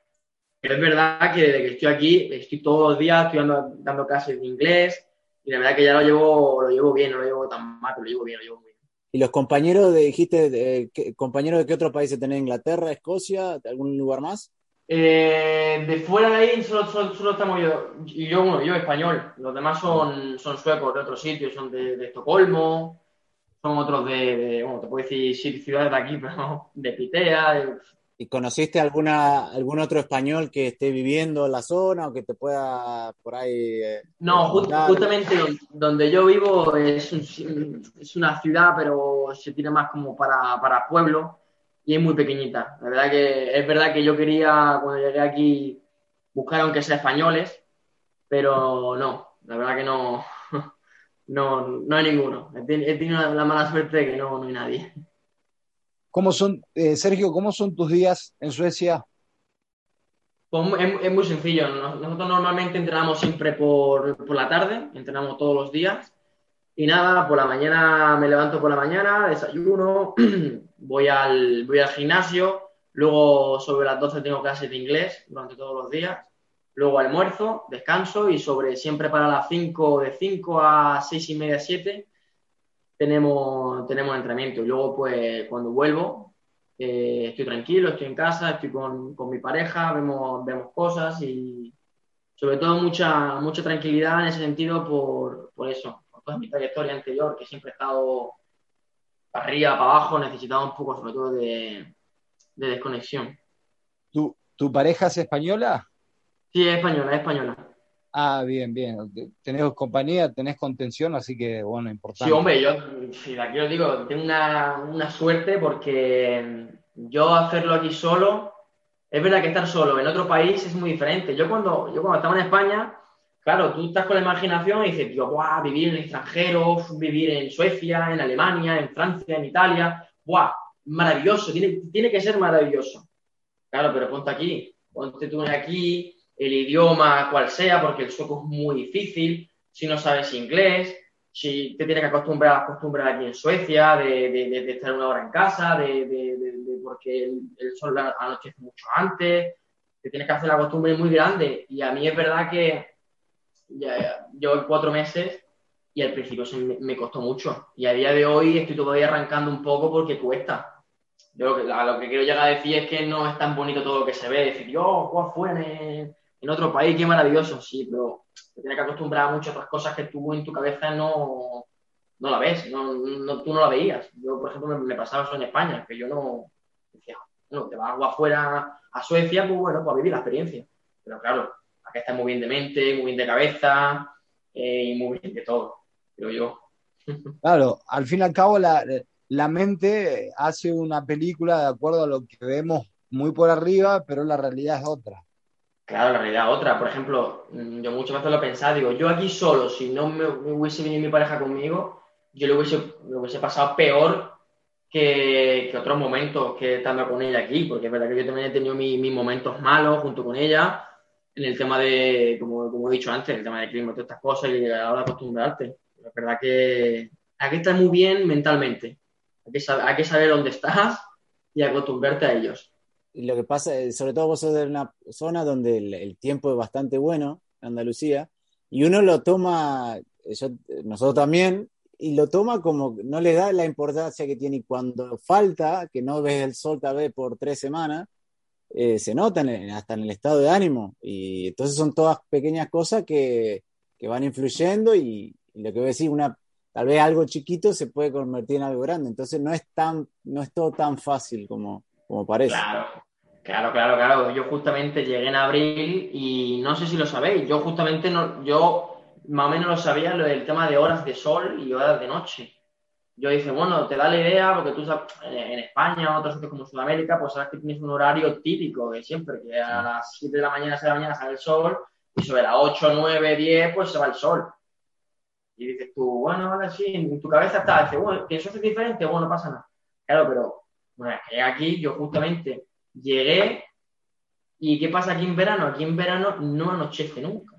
Pero es verdad que desde que estoy aquí, estoy todos los días, estoy dando, dando clases de inglés y la verdad que ya lo llevo, lo llevo bien, no lo llevo tan mal, lo llevo bien, lo llevo muy bien. ¿Y los compañeros, de, dijiste, de, compañeros de qué otros países tenés? ¿Inglaterra, Escocia, algún lugar más? Eh, de fuera de ahí solo, solo, estamos yo, y yo, bueno, yo español. Los demás son, son suecos de otros sitios, son de, de Estocolmo, son otros de, bueno, te puedo decir ciudades de aquí, pero de Pitea, de, ¿Y conociste alguna, algún otro español que esté viviendo en la zona o que te pueda por ahí... Eh, no, justamente donde yo vivo es, es, una ciudad, pero se tiene más como para, para pueblo y es muy pequeñita. La verdad que es verdad que yo quería, cuando llegué aquí, buscar aunque sea españoles, pero no, la verdad que no, no, no hay ninguno. He tenido la mala suerte de que no, no hay nadie. ¿Cómo son, eh, Sergio, cómo son tus días en Suecia? Pues es, muy sencillo. Nosotros normalmente entrenamos siempre por, la tarde, entrenamos todos los días. Y nada, por la mañana me levanto por la mañana, desayuno, voy al, voy al gimnasio, luego sobre las 12 tengo clases de inglés durante todos los días, luego almuerzo, descanso y sobre siempre para las 5, de 5 a 6 y media, 7, tenemos, tenemos entrenamiento. Y luego, pues, cuando vuelvo, eh, estoy tranquilo, estoy en casa, estoy con, con, mi pareja, vemos, vemos cosas y sobre todo mucha, mucha tranquilidad en ese sentido por, por eso, por toda mi trayectoria anterior, que siempre he estado para arriba, para abajo, necesitaba un poco sobre todo de, de desconexión. ¿Tu, ¿Tu pareja es española? Sí, es española, es española. Ah, bien, bien. Tenés compañía, tenés contención, así que bueno, importante. Sí, hombre, yo, si aquí os digo, tengo una, suerte porque yo hacerlo aquí solo, es verdad que estar solo en otro país es muy diferente. Yo cuando, yo cuando estaba en España, claro, tú estás con la imaginación y dices, tío, ¡buah! Vivir en el extranjero, vivir en Suecia, en Alemania, en Francia, en Italia, ¡buah! Maravilloso, tiene, tiene que ser maravilloso. Claro, pero ponte aquí, ponte tú aquí, el idioma cual sea, porque el sueco es muy difícil, si no sabes inglés, si te tienes que acostumbrar a las costumbres aquí en Suecia, de, estar una hora en casa, de, porque el, sol anochece mucho antes, te tienes que hacer la costumbre muy grande. Y a mí es verdad que ya, yo cuatro meses y al principio me, costó mucho. Y a día de hoy estoy todavía arrancando un poco porque cuesta. Yo lo que, quiero llegar a decir es que no es tan bonito todo lo que se ve. Decir, yo, ¿cuál fue en, otro país, qué maravilloso, sí, pero te tienes que acostumbrar a muchas otras cosas que tú en tu cabeza no, no la ves, no, no, tú no la veías. Yo, por ejemplo, me, pasaba eso en España, que yo no decía, bueno, te vas afuera a Suecia, pues bueno, pues a vivir la experiencia. Pero claro, aquí estás muy bien de mente, muy bien de cabeza eh, y muy bien de todo, creo yo. Claro, al fin y al cabo la, la mente hace una película de acuerdo a lo que vemos muy por arriba, pero la realidad es otra. Claro, la realidad otra. Por ejemplo, mm, yo muchas veces lo he pensado, digo, yo aquí solo, si no me, hubiese venido mi pareja conmigo, yo lo hubiese, lo hubiese pasado peor que, que, otros momentos que estando con ella aquí, porque es verdad que yo también he tenido mis, momentos malos junto con ella, en el tema de, como, como he dicho antes, el tema del clima, todas estas cosas y la hora de acostumbrarte. es verdad que hay que estar muy bien mentalmente. Hay que, hay que saber dónde estás y acostumbrarte a ellos lo que pasa, eh, sobre todo vos sos de una zona donde el, tiempo es bastante bueno, Andalucía, y uno lo toma, eh, nosotros también, y lo toma como, no le da la importancia que tiene, y cuando falta, que no ves el sol tal vez por tres semanas, eh, se nota hasta en el estado de ánimo, y entonces son todas pequeñas cosas que, que van influyendo, y, lo que voy a decir, una, tal vez algo chiquito se puede convertir en algo grande, entonces no es tan, no es todo tan fácil como como parece. Claro, claro, claro, claro. Yo justamente llegué en abril y no sé si lo sabéis, yo justamente no, yo más o menos lo sabía lo del tema de horas de sol y horas de noche. Yo dije, bueno, te da la idea, porque tú sabes, en España o otros sitios como Sudamérica, pues sabes que tienes un horario típico de siempre, que a las 7 de la mañana, 6 de la mañana sale el sol y sobre las 8, 9, 10, pues se va el sol. Y dices tú, bueno, ahora sí, en tu cabeza está, dices, bueno, que eso es diferente, bueno, no pasa nada. Claro, pero bueno, aquí yo justamente llegué y ¿qué pasa aquí en verano? Aquí en verano no anochece nunca.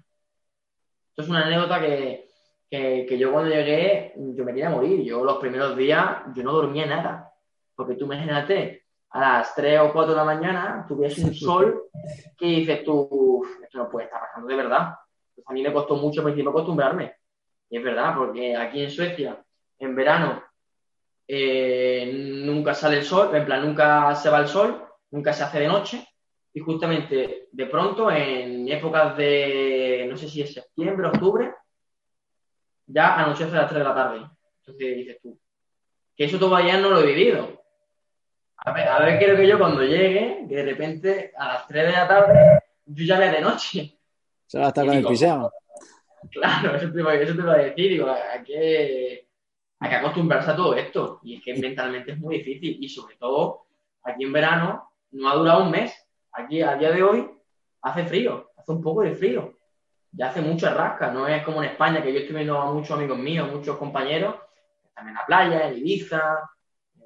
Esto es una anécdota que, que, yo cuando llegué, yo me quería morir. Yo los primeros días, yo no dormía nada. Porque tú imagínate, a las 3 o 4 de la mañana, tú ves un sol que dices tú, esto no puede estar pasando de verdad. Pues a mí me costó mucho al principio acostumbrarme. Y es verdad, porque aquí en Suecia, en verano, eh, nunca sale el sol, en plan, nunca se va el sol, nunca se hace de noche. Y justamente, de pronto, en épocas de, no sé si es septiembre, octubre, ya anochece a las 3 de la tarde. Entonces dices tú, que eso todavía no lo he vivido. A ver, a ver, creo que yo cuando llegue, que de repente a las 3 de la tarde, yo ya vea de noche. Se va a estar con el pijama. Claro, eso te, eso te iba a decir, digo, hay que, hay que acostumbrarse a todo esto. Y es que mentalmente es muy difícil. Y sobre todo, aquí en verano, no ha durado un mes. Aquí, a día de hoy, hace frío, hace un poco de frío. Ya hace mucha rasca, no es como en España, que yo estoy viendo a muchos amigos míos, muchos compañeros, están en la playa, en Ibiza,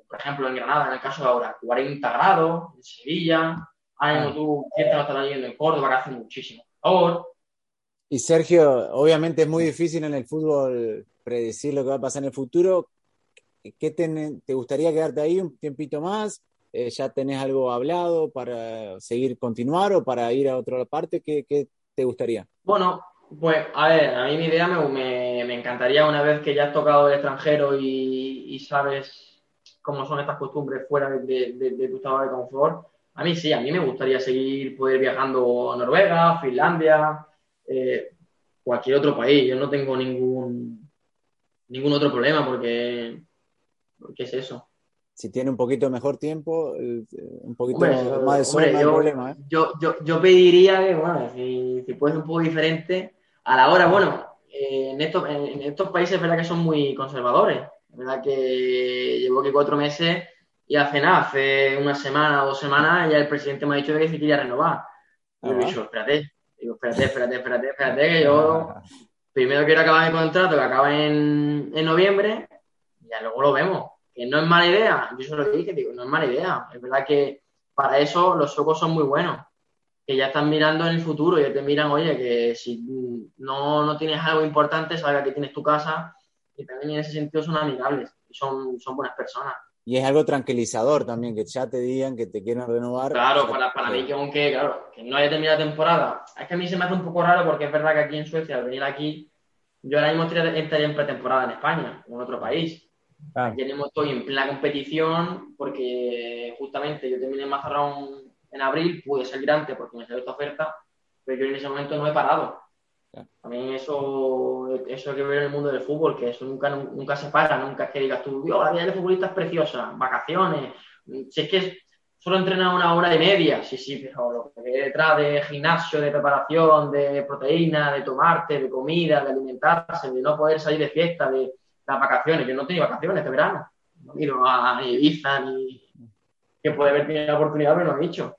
por ejemplo, en Granada, en el caso de ahora, 40 grados, en Sevilla, ahora tú, ¿quién te estar yendo en Córdoba, que hace muchísimo calor. Y Sergio, obviamente es muy difícil en el fútbol predecir lo que va a pasar en el futuro. ¿Qué te, gustaría quedarte ahí un tiempito más? Eh, ¿Ya tenés algo hablado para seguir continuar o para ir a otra parte? ¿Qué, te gustaría? Bueno, pues a ver, a mí mi idea me, me, encantaría una vez que ya has tocado el extranjero y sabes cómo son estas costumbres fuera de, tu estado de confort. A mí sí, a mí me gustaría seguir poder viajando a Noruega, Finlandia, eh, cualquier otro país. Yo no tengo ningún, ningún otro problema porque, porque es eso. Si tiene un poquito mejor tiempo, un poquito más de sol, no hay yo, problema. ¿eh? Yo, yo, pediría que, bueno, si, si puede ser un poco diferente, a la hora, bueno, eh, en, estos, en, estos países es verdad que son muy conservadores verdad que llevo aquí cuatro meses y hace nada, hace una semana o dos semanas ya el presidente me ha dicho que se quería renovar. Y he dicho, espérate, digo, espérate, espérate, espérate, espérate, que yo primero quiero acabar mi contrato, que acaba en, en noviembre, y ya luego lo vemos. Que no es mala idea, yo se lo dije, digo, no es mala idea. Es verdad que para eso los suecos son muy buenos, que ya están mirando en el futuro, ya te miran, oye, que si no, no tienes algo importante, sabes que tienes tu casa, y también en ese sentido son amigables son, son buenas personas. Y es algo tranquilizador también, que ya te digan que te quieren renovar. Claro, para, para mí que aunque, claro, que no haya terminado la temporada, es que a mí se me hace un poco raro porque es verdad que aquí en Suecia, al venir aquí, yo ahora mismo estaría en pretemporada en España, en otro país. Aquí mismo estoy en plena competición porque justamente yo terminé en Mazarrón en abril, pude salir antes porque me salió esta oferta, pero yo en ese momento no he parado. A mí eso, eso que ver en el mundo del fútbol, que eso nunca, nunca se para, nunca es que digas tú, la vida del futbolista es preciosa, vacaciones, si es que solo entrenar una hora y media, sí, sí, pero lo que hay detrás de gimnasio, de preparación, de proteína, de tomarte, de comida, de alimentarse, de no poder salir de fiesta, de las vacaciones, yo no tengo vacaciones este verano, no ido a Ibiza ni que puede haber tenido la oportunidad, pero no he dicho.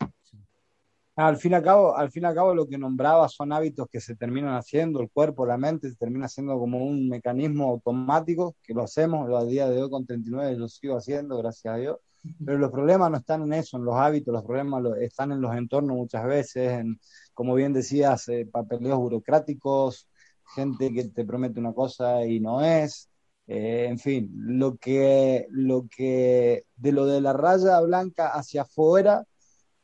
Al fin y al cabo, al fin y al cabo lo que nombraba son hábitos que se terminan haciendo, el cuerpo, la mente, se termina haciendo como un mecanismo automático, que lo hacemos, lo a día de hoy con 39 lo sigo haciendo, gracias a Dios, pero los problemas no están en eso, en los hábitos, los problemas están en los entornos muchas veces, en, como bien decías, eh, papeleos burocráticos, gente que te promete una cosa y no es, eh, en fin, lo que, lo que de lo de la raya blanca hacia afuera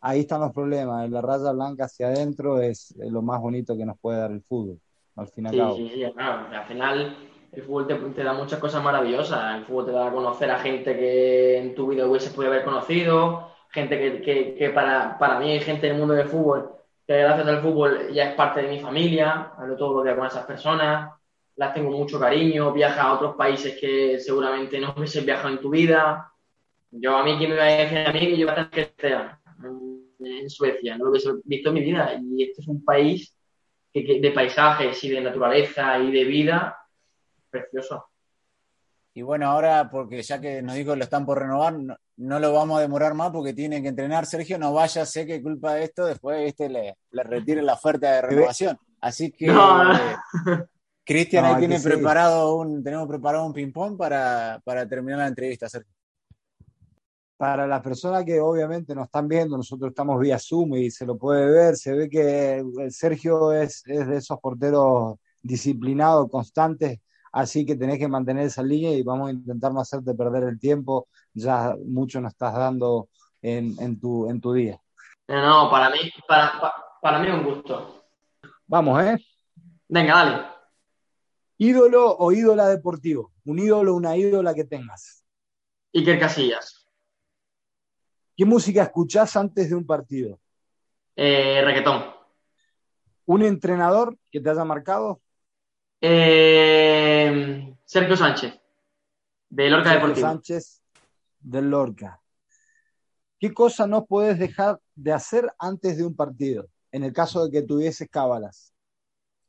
ahí están los problemas. La raya blanca hacia adentro es lo más bonito que nos puede dar el fútbol, al fin y al cabo. Sí, sí, claro. Al final el fútbol te, da muchas cosas maravillosas. El fútbol te da a conocer a gente que en tu vida hubiese podido haber conocido, gente que, que, para, para mí, gente del mundo del fútbol, que gracias al fútbol ya es parte de mi familia, hablo todos los días con esas personas, las tengo mucho cariño, viaja a otros países que seguramente no hubieses viajado en tu vida. Yo a mí, ¿quién me va a decir a mí que yo voy a tener que en Suecia, no lo que he visto en mi vida. Y este es un país que, de paisajes y de naturaleza y de vida precioso. Y bueno, ahora, porque ya que nos dijo que lo están por renovar, no, lo vamos a demorar más porque tienen que entrenar. Sergio, no vaya, sé que culpa de esto, después este le, le retire la oferta de renovación. Así que Cristian, ahí tiene preparado un, tenemos preparado un ping-pong para, para terminar la entrevista, Sergio. Para las personas que obviamente nos están viendo, nosotros estamos vía Zoom y se lo puede ver, se ve que Sergio es, es de esos porteros disciplinados, constantes, así que tenés que mantener esa línea y vamos a intentar no hacerte perder el tiempo, ya mucho nos estás dando en, en, tu, en tu día. No, para mí, para, para, mí un gusto. Vamos, ¿eh? Venga, dale. ¿Ídolo o ídola deportivo? Un ídolo, una ídola que tengas. Iker Casillas. ¿Qué música escuchás antes de un partido? Eh, reggaetón. ¿Un entrenador que te haya marcado? Eh, Sergio Sánchez, de Lorca Sergio Deportivo. Sánchez, de Lorca. ¿Qué cosa no puedes dejar de hacer antes de un partido? En el caso de que tuvieses cábalas.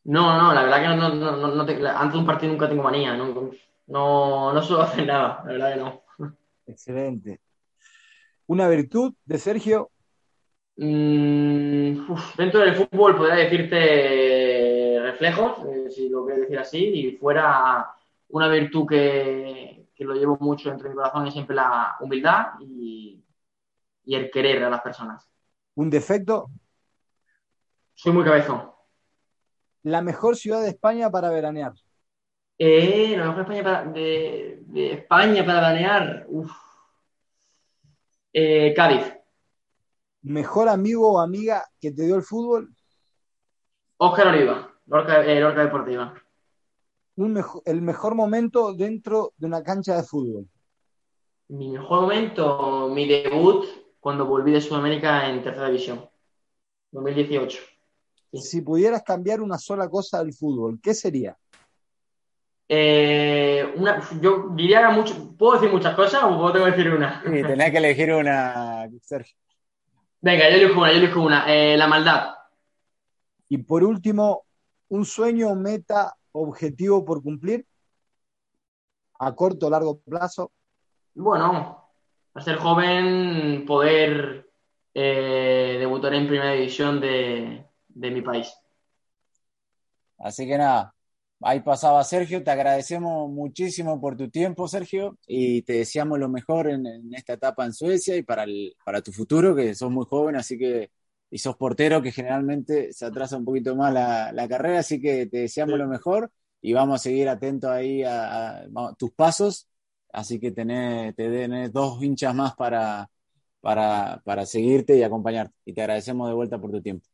No, no, la verdad que no, no, no, no antes de un partido nunca tengo manía. No, no, no suelo hacer nada, la verdad que no. Excelente. ¿Una virtud de Sergio? Mm, uf, dentro del fútbol podría decirte reflejos, eh, si lo quieres decir así, y fuera una virtud que, que, lo llevo mucho dentro de mi corazón es siempre la humildad y, y el querer a las personas. ¿Un defecto? Soy muy cabezón. ¿La mejor ciudad de España para veranear? Eh, la mejor España para, de, de, España para veranear. Uf. Eh, Cádiz. ¿Mejor amigo o amiga que te dio el fútbol? Óscar Oliva, Lorca, eh, Lorca Deportiva. Un el mejor momento dentro de una cancha de fútbol. Mi mejor momento, mi debut cuando volví de Sudamérica en tercera división, 2018. Sí. Si pudieras cambiar una sola cosa del fútbol, ¿qué sería? Eh, una, yo diría mucho, ¿puedo decir muchas cosas o puedo tengo que decir una? Sí, tenés que elegir una, Sergio. Venga, yo elijo una, yo elijo una. Eh, la maldad. Y por último, un sueño, meta, objetivo por cumplir a corto o largo plazo. Bueno, a ser joven, poder eh, debutar en primera división de, de mi país. Así que nada, ahí pasaba Sergio, te agradecemos muchísimo por tu tiempo, Sergio, y te deseamos lo mejor en, en esta etapa en Suecia y para, el, para tu futuro, que sos muy joven, así que, y sos portero, que generalmente se atrasa un poquito más la, la carrera, así que te deseamos sí. lo mejor y vamos a seguir atentos ahí a, a, a tus pasos, así que tenés, te tenés dos hinchas más para, para, para seguirte y acompañarte, y te agradecemos de vuelta por tu tiempo.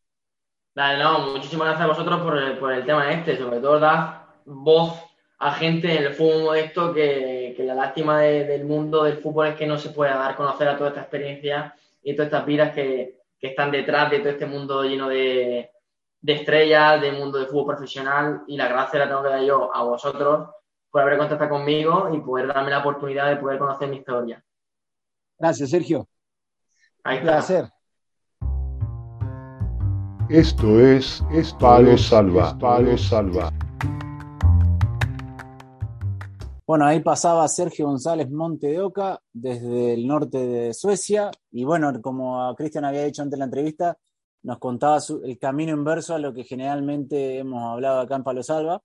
Dale, no, muchísimas gracias a vosotros por el, por el tema este, sobre todo dar voz a gente en el fútbol modesto que, que la lástima de, del mundo del fútbol es que no se pueda dar a conocer a toda esta experiencia y todas estas vidas que, que están detrás de todo este mundo lleno de, de estrellas, del mundo del fútbol profesional y la gracia la tengo que dar yo a vosotros por haber contactado conmigo y poder darme la oportunidad de poder conocer mi historia. Gracias, Sergio. Ahí Un placer. Esto es, esto Palo es, Salva. Palo Salva. Bueno, ahí pasaba Sergio González Monte de Oca desde el norte de Suecia y bueno, como Cristian había dicho antes en la entrevista, nos contaba su, el camino inverso a lo que generalmente hemos hablado acá en Palo Salva,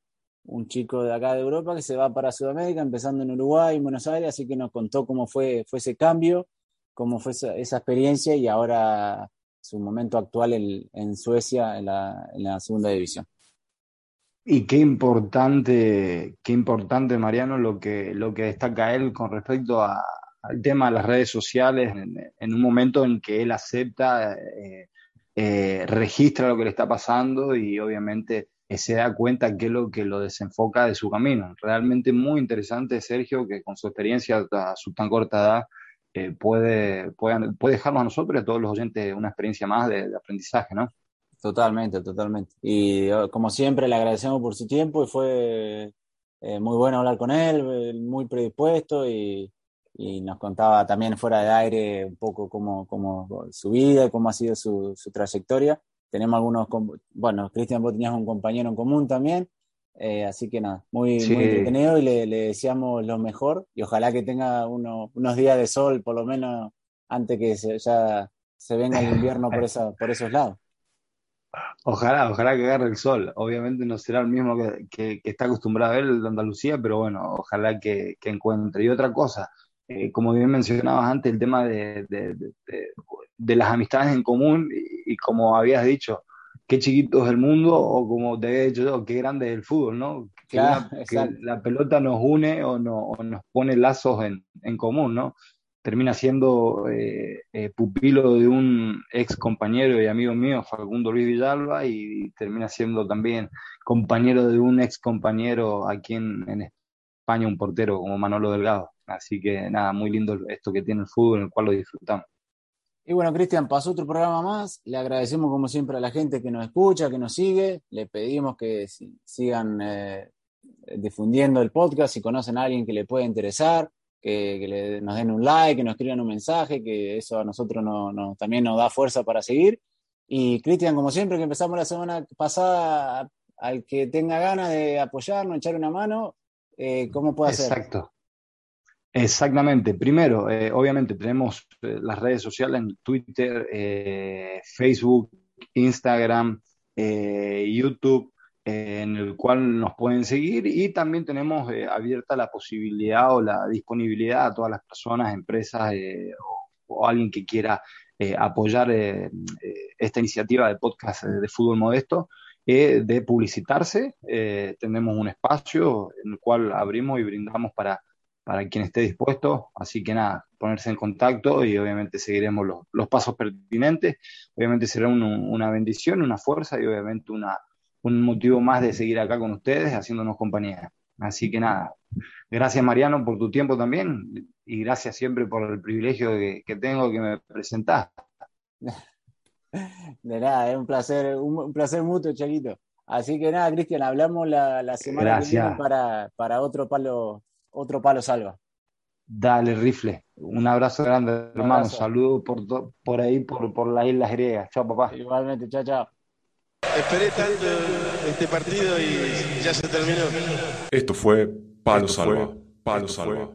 un chico de acá de Europa que se va para Sudamérica, empezando en Uruguay, en Buenos Aires, así que nos contó cómo fue, fue ese cambio, cómo fue esa, esa experiencia y ahora su momento actual en, Suecia en la, segunda división. Y qué importante, qué importante, Mariano, lo que, lo que destaca él con respecto a, al tema de las redes sociales, en, en, un momento en que él acepta, eh, eh, registra lo que le está pasando y obviamente eh, se da cuenta que es lo que lo desenfoca de su camino. Realmente muy interesante, Sergio, que con su experiencia a su tan corta edad eh, puede, puede, puede, dejarnos a nosotros y a todos los oyentes una experiencia más de, aprendizaje, ¿no? Totalmente, totalmente. Y como siempre le agradecemos por su tiempo y fue eh, muy bueno hablar con él, muy predispuesto y, y, nos contaba también fuera de aire un poco cómo, cómo su vida cómo ha sido su, su trayectoria. Tenemos algunos, bueno, Cristian, vos tenías un compañero en común también, eh, así que nada, muy, sí. muy entretenido y le, le, deseamos lo mejor y ojalá que tenga uno, unos días de sol, por lo menos antes que se, ya se venga el invierno por, esa, por esos lados. Ojalá, ojalá que agarre el sol. Obviamente no será el mismo que, está acostumbrado a ver el de Andalucía, pero bueno, ojalá que, encuentre. Y otra cosa, eh, como bien mencionabas antes, el tema de, las amistades en común y, como habías dicho, qué chiquito es el mundo o como te había dicho yo, qué grande es el fútbol, ¿no? Que, la pelota nos une o, no, nos pone lazos en, en común, ¿no? termina siendo eh, eh, pupilo de un ex compañero y amigo mío, Facundo Luis Villalba, y termina siendo también compañero de un ex compañero aquí en, España, un portero como Manolo Delgado. Así que nada, muy lindo esto que tiene el fútbol, en el cual lo disfrutamos. Y bueno, Cristian, pasó otro programa más. Le agradecemos como siempre a la gente que nos escucha, que nos sigue. Le pedimos que sigan eh, difundiendo el podcast si conocen a alguien que le pueda interesar que, nos den un like, que nos escriban un mensaje, que eso a nosotros no, también nos da fuerza para seguir. Y Cristian, como siempre, que empezamos la semana pasada, al que tenga ganas de apoyarnos, echar una mano, eh, ¿cómo puede hacer? Exacto. Exactamente. Primero, eh, obviamente tenemos eh, las redes sociales en Twitter, Facebook, Instagram, YouTube en el cual nos pueden seguir y también tenemos eh, abierta la posibilidad o la disponibilidad a todas las personas, empresas eh, o, alguien que quiera eh, apoyar esta iniciativa de podcast de fútbol modesto de publicitarse. tenemos un espacio en el cual abrimos y brindamos para, para quien esté dispuesto. Así que nada, ponerse en contacto y obviamente seguiremos los, pasos pertinentes. Obviamente será una bendición, una fuerza y obviamente una un motivo más de seguir acá con ustedes, haciéndonos compañía. Así que nada, gracias Mariano por tu tiempo también y gracias siempre por el privilegio que, tengo que me presentás. De nada, es un placer, un, placer mutuo, Chaguito. Así que nada, Cristian, hablamos la, semana que viene para, para otro palo, otro palo salva. Dale, rifle. Un abrazo grande, hermano. Saludos por, por ahí, por, por las islas griegas. Chao, papá. Igualmente, chao, chao. Esperé tanto este partido y ya se terminó. Esto fue Palo Salva. Palo Salva.